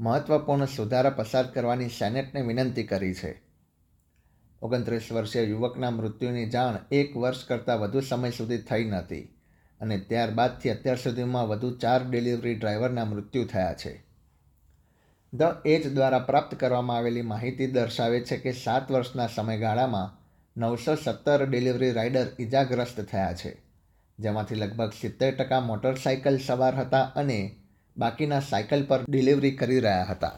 મહત્વપૂર્ણ સુધારા પસાર કરવાની સેનેટને વિનંતી કરી છે. ઓગણત્રીસ વર્ષીય યુવકના મૃત્યુની જાણ એક વર્ષ કરતાં વધુ સમય સુધી થઈ નહોતી અને ત્યારબાદથી અત્યાર સુધીમાં વધુ ચાર ડિલિવરી ડ્રાઈવરના મૃત્યુ થયા છે. ધ એજ દ્વારા પ્રાપ્ત કરવામાં આવેલી માહિતી દર્શાવે છે કે સાત વર્ષના સમયગાળામાં નવસો સત્તર ડિલિવરી રાઇડર ઇજાગ્રસ્ત થયા છે, જેમાંથી લગભગ સિત્તેર ટકા મોટરસાઇકલ સવાર હતા અને બાકીના સાયકલ પર ડિલિવરી કરી રહ્યા હતા.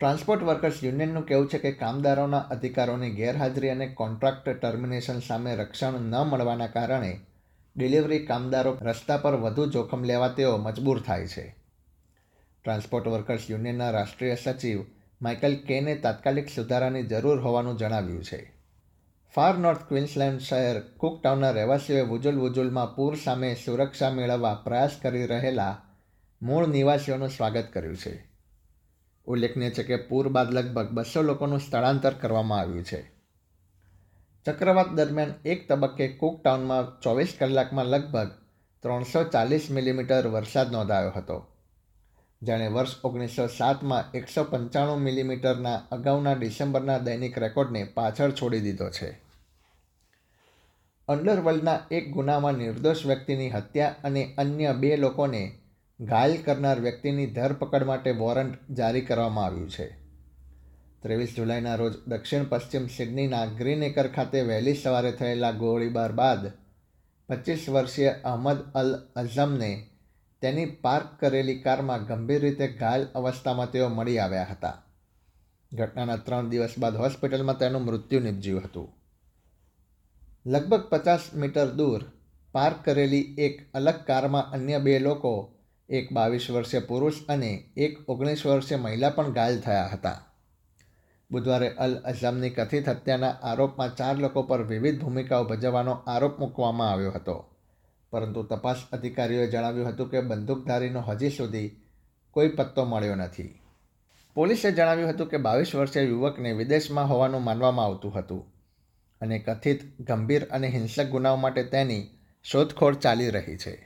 ટ્રાન્સપોર્ટ વર્કર્સ યુનિયનનું કહેવું છે કે કામદારોના અધિકારોની ગેરહાજરી અને કોન્ટ્રાક્ટ ટર્મિનેશન સામે રક્ષણ ન મળવાના કારણે ડિલિવરી કામદારો રસ્તા પર વધુ જોખમ લેવા તેઓ મજબૂર થાય છે. ટ્રાન્સપોર્ટ વર્કર્સ યુનિયનના રાષ્ટ્રીય સચિવ માઇકલ કેને તાત્કાલિક સુધારાની જરૂર હોવાનું જણાવ્યું છે. ફાર નોર્થ ક્વિન્સલેન્ડ શહેર કુકટાઉનના રહેવાસીઓએ વુજુલ વુજુલમાં પૂર સામે સુરક્ષા મેળવવા પ્રયાસ કરી રહેલા મૂળ નિવાસીઓનું સ્વાગત કર્યું છે. ઉલ્લેખનીય છે કે પૂર બાદ લગભગ બસો લોકોનું સ્થળાંતર કરવામાં આવ્યું છે. ચક્રવાત દરમિયાન એક તબક્કે કુકટાઉનમાં ચોવીસ કલાકમાં લગભગ ત્રણસો ચાલીસ મિલીમીટર વરસાદ નોંધાયો હતો. જેણે વર્ષ ઓગણીસો સાતમાં એકસો પંચાણું મિલીમીટરના અગાઉના ડિસેમ્બરના દૈનિક રેકોર્ડને પાછળ છોડી દીધો છે. અંડરવર્લ્ડના એક ગુનામાં નિર્દોષ વ્યક્તિની હત્યા અને અન્ય બે લોકોને ઘાયલ કરનાર વ્યક્તિની ધરપકડ માટે વોરંટ જારી કરવામાં આવ્યું છે. ત્રેવીસ જુલાઈના રોજ દક્ષિણ પશ્ચિમ સિડનીના ગ્રીન એકર ખાતે વહેલી સવારે થયેલા ગોળીબાર બાદ પચીસ વર્ષીય અહમદ અલ અઝમને તેની પાર્ક કરેલી કારમાં ગંભીર રીતે ઘાયલ અવસ્થામાં તેઓ મળી આવ્યા હતા. ઘટનાના ત્રણ દિવસ બાદ હોસ્પિટલમાં તેનું મૃત્યુ નિપજ્યું હતું. લગભગ પચાસ મીટર દૂર પાર્ક કરેલી એક અલગ કારમાં અન્ય બે લોકો એક બાવીસ વર્ષીય પુરુષ અને એક ઓગણીસ વર્ષીય મહિલા પણ ઘાયલ થયા હતા. બુધવારે અલ અઝમની કથિત હત્યાના આરોપમાં ચાર લોકો પર વિવિધ ભૂમિકાઓ ભજવવાનો આરોપ મૂકવામાં આવ્યો હતો. પરંતુ તપાસ અધિકારીઓએ જણાવ્યું હતું કે બંદૂકધારીનો હજી સુધી કોઈ પત્તો મળ્યો નથી. પોલીસે જણાવ્યું હતું કે બાવીસ વર્ષીય યુવકને વિદેશમાં હોવાનું માનવામાં આવતું હતું અને કથિત ગંભીર અને હિંસક ગુનાઓ માટે તેની શોધખોળ ચાલી રહી છે.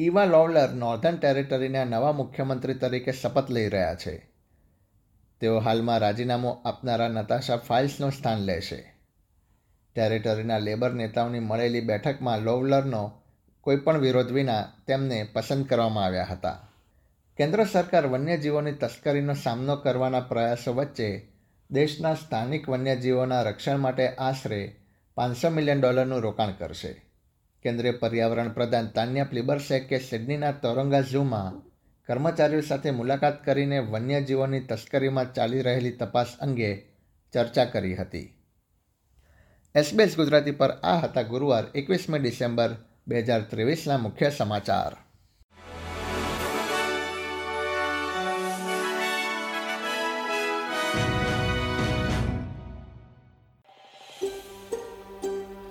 ઈવા લોવલર નોર્ધન ટેરેટરીના નવા મુખ્યમંત્રી તરીકે શપથ લઈ રહ્યા છે. તેઓ હાલમાં રાજીનામું આપનારા નતાશા ફાઇલ્સનું સ્થાન લેશે ટેરેટરીના લેબર નેતાઓની મળેલી બેઠકમાં લોવલરનો કોઈપણ વિરોધ વિના તેમને પસંદ કરવામાં આવ્યા હતા. કેન્દ્ર સરકાર વન્યજીવોની તસ્કરીનો સામનો કરવાના પ્રયાસો વચ્ચે દેશના સ્થાનિક વન્યજીવોના રક્ષણ માટે આશરે પાંચસો મિલિયન ડોલરનું રોકાણ કરશે. કેન્દ્રીય પર્યાવરણ પ્રધાન તાન્યા પ્લિબર્સે કે સિડનીના તોરંગા ઝૂમાં કર્મચારીઓ સાથે મુલાકાત કરીને વન્યજીવોની તસ્કરીમાં ચાલી રહેલી તપાસ અંગે ચર્ચા કરી હતી. એસબીએસ ગુજરાતી પર આ હતા ગુરુવાર એકવીસમી ડિસેમ્બર બે હજાર ત્રેવીસના મુખ્ય સમાચાર.